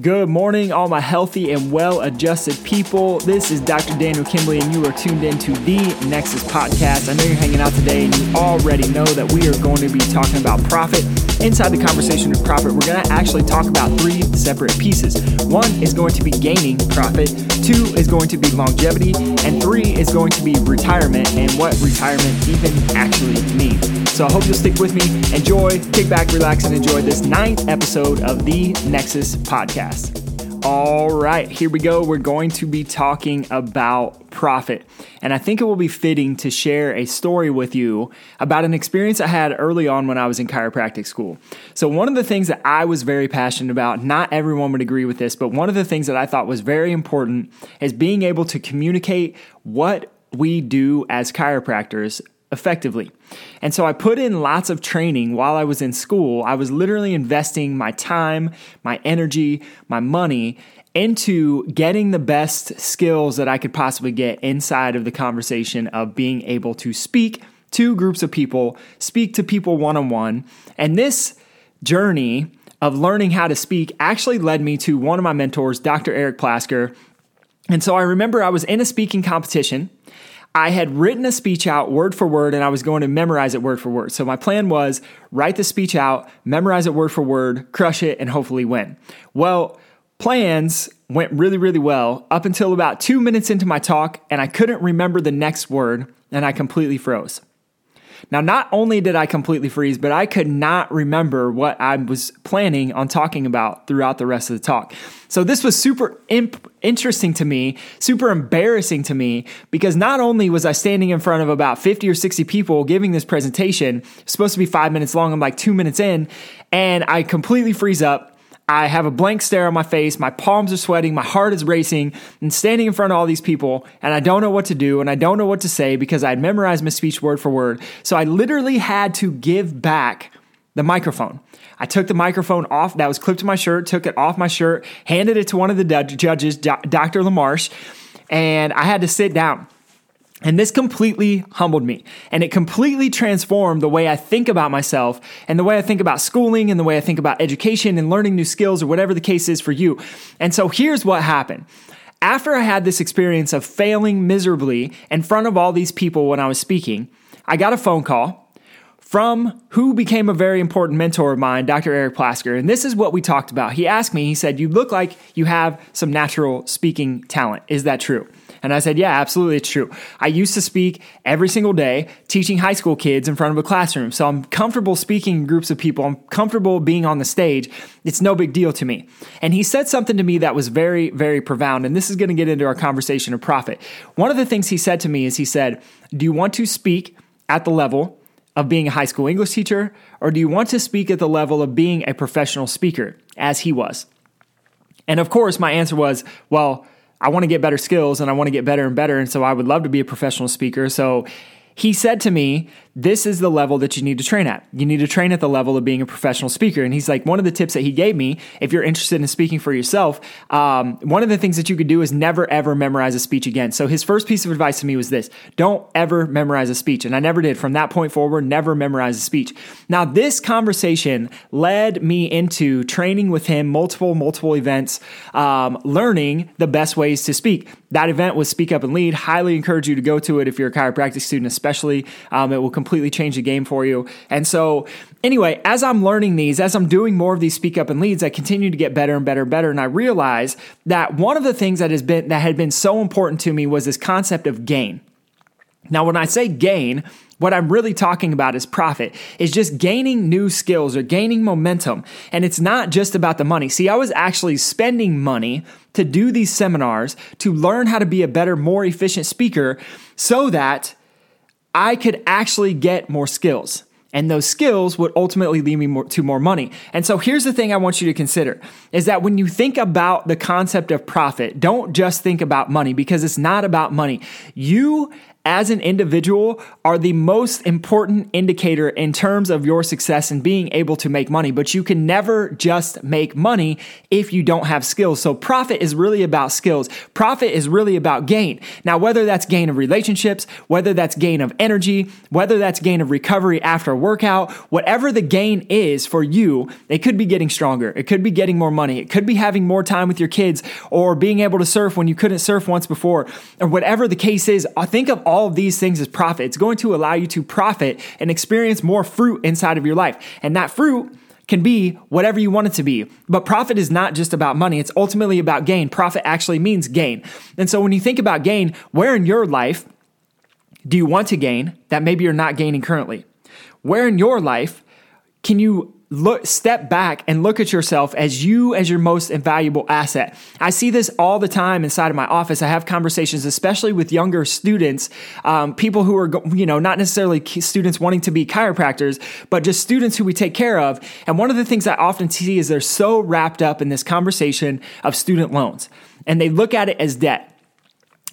Good morning, all my healthy and well adjusted people. This is Dr. Daniel Kimbley, and you are tuned in to the Nexus Podcast. I know you're hanging out today, and you already know that we are going to be talking about profit. Inside the conversation of profit, we're going to actually talk about three separate pieces. One is going to be gaining profit, two is going to be longevity, and three is going to be retirement and what retirement even actually means. So I hope you'll stick with me. Enjoy, kick back, relax, and enjoy this ninth episode of the Nexus Podcast. All right, here we go. We're going to be talking about profit. And I think it will be fitting to share a story with you about an experience I had early on when I was in chiropractic school. So, one of the things that I was very passionate about, not everyone would agree with this, but one of the things that I thought was very important is being able to communicate what we do as chiropractors effectively. And so I put in lots of training while I was in school. I was literally investing my time, my energy, my money into getting the best skills that I could possibly get inside of the conversation of being able to speak to groups of people, speak to people one on one. And this journey of learning how to speak actually led me to one of my mentors, Dr. Eric Plasker. And so I remember I was in a speaking competition I had written a speech out word for word and I was going to memorize it word for word. So my plan was write the speech out, memorize it word for word, crush it, and hopefully win. Well, plans went really, really well up until about two minutes into my talk, and I couldn't remember the next word and I completely froze. Now, not only did I completely freeze, but I could not remember what I was planning on talking about throughout the rest of the talk. So, this was super imp- interesting to me, super embarrassing to me, because not only was I standing in front of about 50 or 60 people giving this presentation, supposed to be five minutes long, I'm like two minutes in, and I completely freeze up I have a blank stare on my face. My palms are sweating. My heart is racing and standing in front of all these people. And I don't know what to do. And I don't know what to say because I had memorized my speech word for word. So I literally had to give back the microphone. I took the microphone off that was clipped to my shirt, took it off my shirt, handed it to one of the judges, Dr. LaMarche, and I had to sit down. And this completely humbled me and it completely transformed the way I think about myself and the way I think about schooling and the way I think about education and learning new skills or whatever the case is for you. And so here's what happened. After I had this experience of failing miserably in front of all these people when I was speaking, I got a phone call from who became a very important mentor of mine, Dr. Eric Plasker. And this is what we talked about. He asked me, he said, You look like you have some natural speaking talent. Is that true? And I said, Yeah, absolutely, it's true. I used to speak every single day, teaching high school kids in front of a classroom. So I'm comfortable speaking in groups of people. I'm comfortable being on the stage. It's no big deal to me. And he said something to me that was very, very profound. And this is going to get into our conversation of profit. One of the things he said to me is he said, Do you want to speak at the level of being a high school English teacher, or do you want to speak at the level of being a professional speaker, as he was? And of course, my answer was, Well, I want to get better skills and I want to get better and better. And so I would love to be a professional speaker. So he said to me, This is the level that you need to train at. You need to train at the level of being a professional speaker. And he's like, One of the tips that he gave me, if you're interested in speaking for yourself, um, one of the things that you could do is never ever memorize a speech again. So his first piece of advice to me was this don't ever memorize a speech. And I never did. From that point forward, never memorize a speech. Now, this conversation led me into training with him, multiple, multiple events, um, learning the best ways to speak. That event was Speak Up and Lead. Highly encourage you to go to it if you're a chiropractic student, especially. Um, it will completely change the game for you. And so, anyway, as I'm learning these, as I'm doing more of these Speak Up and Leads, I continue to get better and better and better. And I realize that one of the things that has been that had been so important to me was this concept of gain. Now, when I say gain, what I'm really talking about is profit, is just gaining new skills or gaining momentum. And it's not just about the money. See, I was actually spending money to do these seminars to learn how to be a better, more efficient speaker so that I could actually get more skills. And those skills would ultimately lead me more, to more money. And so here's the thing I want you to consider is that when you think about the concept of profit, don't just think about money because it's not about money. You as an individual are the most important indicator in terms of your success in being able to make money. But you can never just make money if you don't have skills. So profit is really about skills. Profit is really about gain. Now, whether that's gain of relationships, whether that's gain of energy, whether that's gain of recovery after a workout, whatever the gain is for you, it could be getting stronger. It could be getting more money. It could be having more time with your kids or being able to surf when you couldn't surf once before or whatever the case is. I think of all of these things as profit. It's going to allow you to profit and experience more fruit inside of your life. And that fruit can be whatever you want it to be. But profit is not just about money, it's ultimately about gain. Profit actually means gain. And so when you think about gain, where in your life do you want to gain that maybe you're not gaining currently? Where in your life can you look step back and look at yourself as you as your most invaluable asset. I see this all the time inside of my office. I have conversations especially with younger students um, people who are you know not necessarily students wanting to be chiropractors but just students who we take care of. And one of the things i often see is they're so wrapped up in this conversation of student loans and they look at it as debt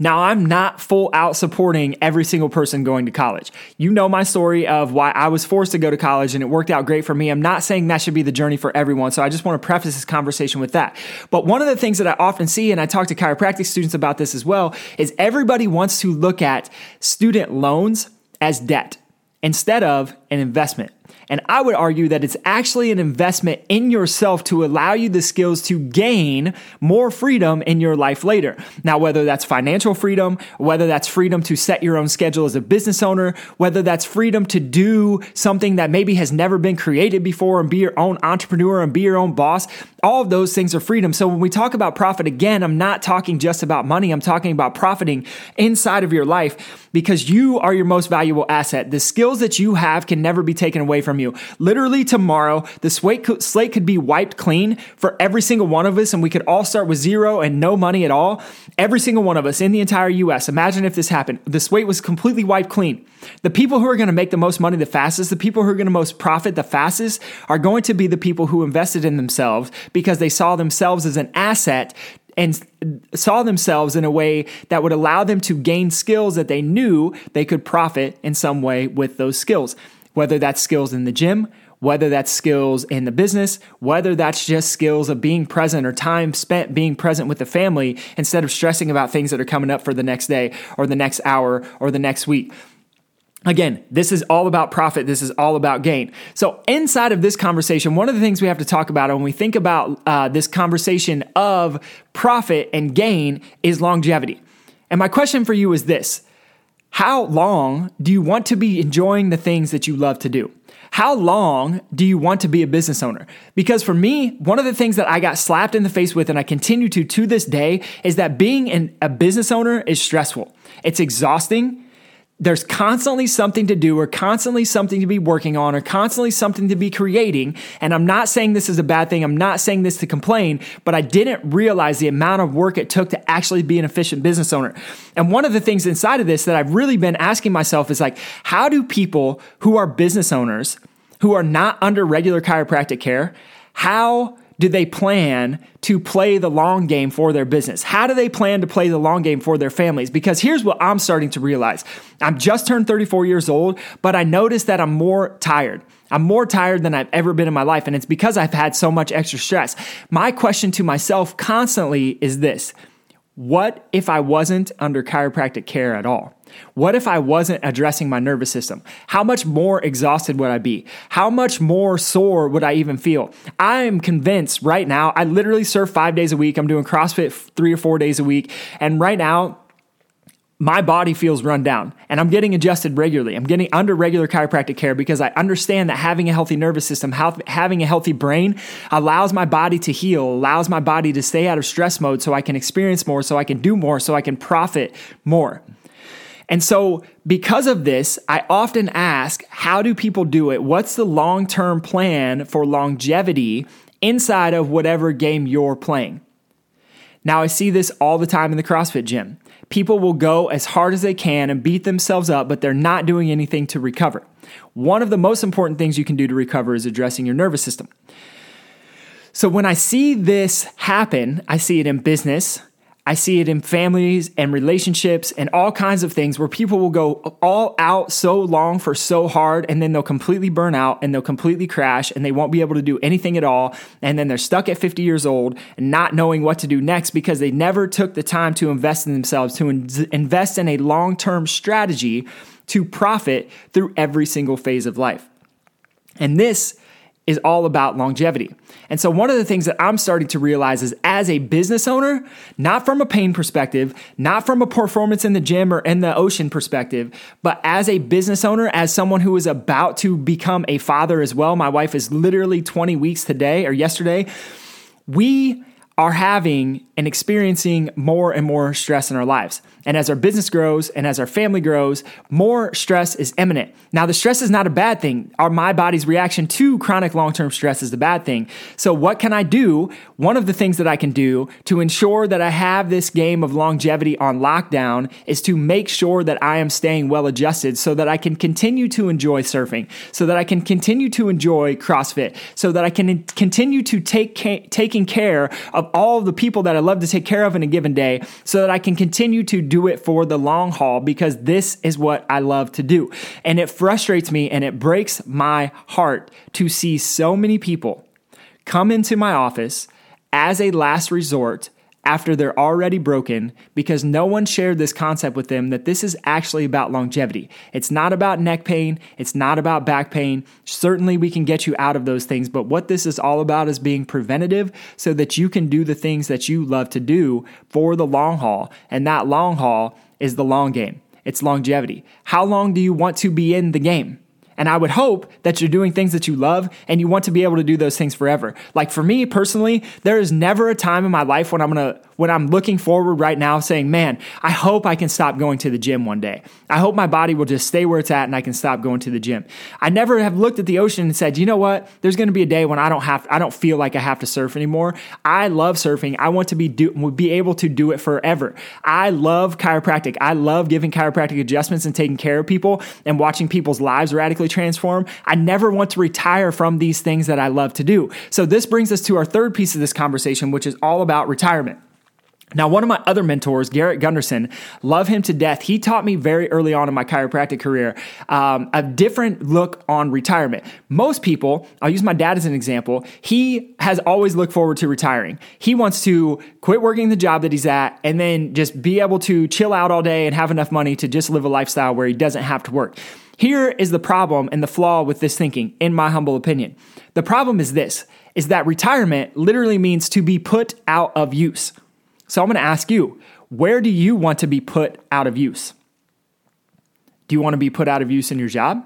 now, I'm not full out supporting every single person going to college. You know my story of why I was forced to go to college and it worked out great for me. I'm not saying that should be the journey for everyone. So I just want to preface this conversation with that. But one of the things that I often see, and I talk to chiropractic students about this as well, is everybody wants to look at student loans as debt instead of an investment. And I would argue that it's actually an investment in yourself to allow you the skills to gain more freedom in your life later. Now, whether that's financial freedom, whether that's freedom to set your own schedule as a business owner, whether that's freedom to do something that maybe has never been created before and be your own entrepreneur and be your own boss, all of those things are freedom. So when we talk about profit, again, I'm not talking just about money. I'm talking about profiting inside of your life because you are your most valuable asset. The skills that you have can never be taken away from you. Literally tomorrow, the slate could be wiped clean for every single one of us, and we could all start with zero and no money at all. Every single one of us in the entire US. Imagine if this happened. The slate was completely wiped clean. The people who are going to make the most money the fastest, the people who are going to most profit the fastest, are going to be the people who invested in themselves because they saw themselves as an asset and saw themselves in a way that would allow them to gain skills that they knew they could profit in some way with those skills, whether that's skills in the gym, whether that's skills in the business, whether that's just skills of being present or time spent being present with the family instead of stressing about things that are coming up for the next day or the next hour or the next week. Again, this is all about profit. This is all about gain. So, inside of this conversation, one of the things we have to talk about when we think about uh, this conversation of profit and gain is longevity. And my question for you is this How long do you want to be enjoying the things that you love to do? How long do you want to be a business owner? Because for me, one of the things that I got slapped in the face with, and I continue to to this day, is that being an, a business owner is stressful. It's exhausting there's constantly something to do or constantly something to be working on or constantly something to be creating. And I'm not saying this is a bad thing. I'm not saying this to complain, but I didn't realize the amount of work it took to actually be an efficient business owner. And one of the things inside of this that I've really been asking myself is like, how do people who are business owners who are not under regular chiropractic care, how do they plan to play the long game for their business? How do they plan to play the long game for their families? Because here's what I'm starting to realize I'm just turned 34 years old, but I notice that I'm more tired. I'm more tired than I've ever been in my life, and it's because I've had so much extra stress. My question to myself constantly is this What if I wasn't under chiropractic care at all? What if I wasn't addressing my nervous system? How much more exhausted would I be? How much more sore would I even feel? I am convinced right now, I literally surf five days a week. I'm doing CrossFit three or four days a week. And right now, my body feels run down and I'm getting adjusted regularly. I'm getting under regular chiropractic care because I understand that having a healthy nervous system, having a healthy brain allows my body to heal, allows my body to stay out of stress mode so I can experience more, so I can do more, so I can profit more. And so, because of this, I often ask how do people do it? What's the long term plan for longevity inside of whatever game you're playing? Now, I see this all the time in the CrossFit gym. People will go as hard as they can and beat themselves up, but they're not doing anything to recover. One of the most important things you can do to recover is addressing your nervous system. So, when I see this happen, I see it in business, I see it in families and relationships and all kinds of things where people will go all out so long for so hard and then they'll completely burn out and they'll completely crash and they won't be able to do anything at all. And then they're stuck at 50 years old and not knowing what to do next because they never took the time to invest in themselves, to in- invest in a long term strategy to profit through every single phase of life. And this is all about longevity. And so, one of the things that I'm starting to realize is as a business owner, not from a pain perspective, not from a performance in the gym or in the ocean perspective, but as a business owner, as someone who is about to become a father as well, my wife is literally 20 weeks today or yesterday, we are having and experiencing more and more stress in our lives. And as our business grows and as our family grows, more stress is imminent. Now, the stress is not a bad thing. Our my body's reaction to chronic long-term stress is the bad thing. So, what can I do? One of the things that I can do to ensure that I have this game of longevity on lockdown is to make sure that I am staying well adjusted so that I can continue to enjoy surfing, so that I can continue to enjoy CrossFit, so that I can continue to take ca- taking care of all the people that I love to take care of in a given day, so that I can continue to do it for the long haul because this is what I love to do. And it frustrates me and it breaks my heart to see so many people come into my office as a last resort after they're already broken because no one shared this concept with them that this is actually about longevity. It's not about neck pain, it's not about back pain. Certainly, we can get you out of those things, but what this is all about is being preventative so that you can do the things that you love to do for the long haul. And that long haul is the long game, it's longevity. How long do you want to be in the game? And I would hope that you're doing things that you love and you want to be able to do those things forever. Like for me personally, there is never a time in my life when I'm to when I'm looking forward right now saying, man, I hope I can stop going to the gym one day. I hope my body will just stay where it's at and I can stop going to the gym. I never have looked at the ocean and said, you know what? There's going to be a day when I don't have, I don't feel like I have to surf anymore. I love surfing. I want to be, do, be able to do it forever. I love chiropractic. I love giving chiropractic adjustments and taking care of people and watching people's lives radically transform. I never want to retire from these things that I love to do. So this brings us to our third piece of this conversation, which is all about retirement. Now, one of my other mentors, Garrett Gunderson, love him to death. He taught me very early on in my chiropractic career um, a different look on retirement. Most people, I'll use my dad as an example, he has always looked forward to retiring. He wants to quit working the job that he's at and then just be able to chill out all day and have enough money to just live a lifestyle where he doesn't have to work. Here is the problem and the flaw with this thinking, in my humble opinion. The problem is this is that retirement literally means to be put out of use. So I'm going to ask you, where do you want to be put out of use? Do you want to be put out of use in your job?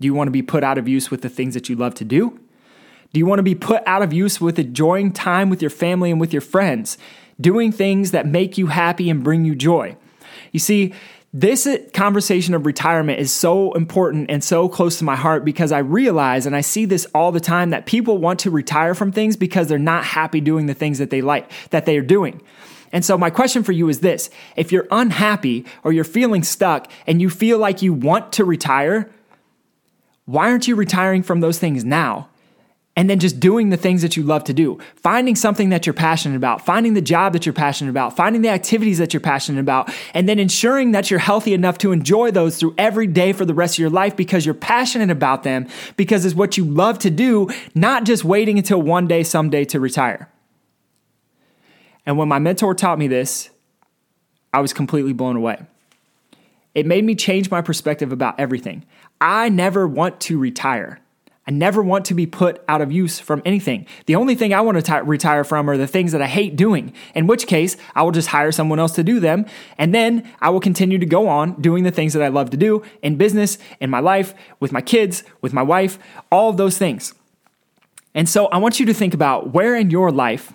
Do you want to be put out of use with the things that you love to do? Do you want to be put out of use with enjoying time with your family and with your friends, doing things that make you happy and bring you joy? You see, this conversation of retirement is so important and so close to my heart because I realize and I see this all the time that people want to retire from things because they're not happy doing the things that they like, that they are doing. And so, my question for you is this if you're unhappy or you're feeling stuck and you feel like you want to retire, why aren't you retiring from those things now? And then just doing the things that you love to do, finding something that you're passionate about, finding the job that you're passionate about, finding the activities that you're passionate about, and then ensuring that you're healthy enough to enjoy those through every day for the rest of your life because you're passionate about them, because it's what you love to do, not just waiting until one day, someday to retire. And when my mentor taught me this, I was completely blown away. It made me change my perspective about everything. I never want to retire. I never want to be put out of use from anything. The only thing I want to t- retire from are the things that I hate doing, in which case I will just hire someone else to do them. And then I will continue to go on doing the things that I love to do in business, in my life, with my kids, with my wife, all of those things. And so I want you to think about where in your life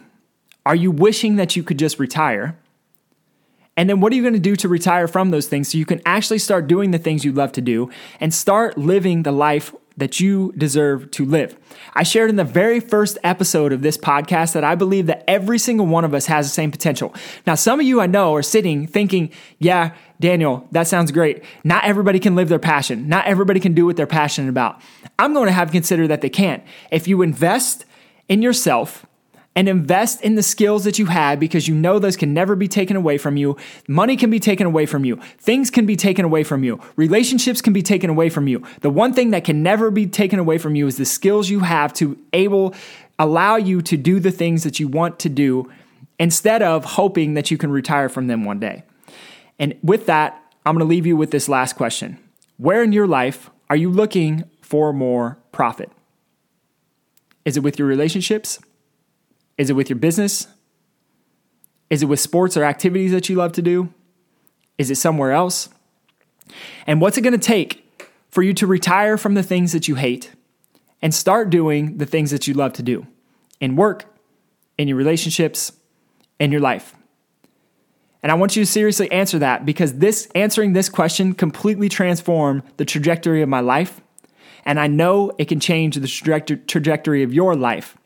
are you wishing that you could just retire? And then what are you going to do to retire from those things so you can actually start doing the things you love to do and start living the life that you deserve to live. I shared in the very first episode of this podcast that I believe that every single one of us has the same potential. Now, some of you I know are sitting thinking, yeah, Daniel, that sounds great. Not everybody can live their passion. Not everybody can do what they're passionate about. I'm going to have consider that they can't. If you invest in yourself and invest in the skills that you have because you know those can never be taken away from you. Money can be taken away from you. Things can be taken away from you. Relationships can be taken away from you. The one thing that can never be taken away from you is the skills you have to able allow you to do the things that you want to do instead of hoping that you can retire from them one day. And with that, I'm going to leave you with this last question. Where in your life are you looking for more profit? Is it with your relationships? Is it with your business? Is it with sports or activities that you love to do? Is it somewhere else? And what's it going to take for you to retire from the things that you hate and start doing the things that you love to do in work, in your relationships, in your life? And I want you to seriously answer that because this answering this question completely transformed the trajectory of my life. And I know it can change the trajectory of your life.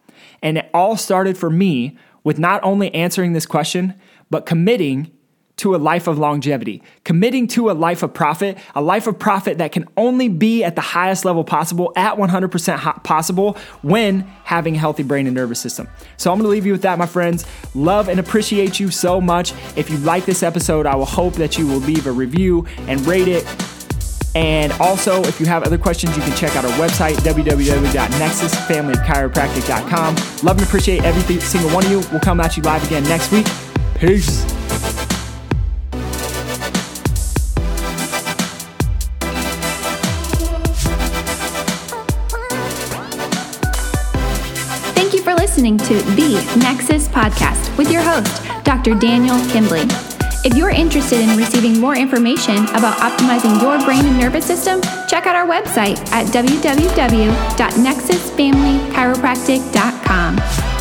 And it all started for me with not only answering this question, but committing to a life of longevity, committing to a life of profit, a life of profit that can only be at the highest level possible, at 100% possible when having a healthy brain and nervous system. So I'm gonna leave you with that, my friends. Love and appreciate you so much. If you like this episode, I will hope that you will leave a review and rate it and also, if you have other questions, you can check out our website, www.nexusfamilychiropractic.com. Love and appreciate every single one of you. We'll come at you live again next week. Peace. Thank you for listening to the Nexus Podcast with your host, Dr. Daniel Kimbley. If you're interested in receiving more information about optimizing your brain and nervous system, check out our website at www.nexusfamilychiropractic.com.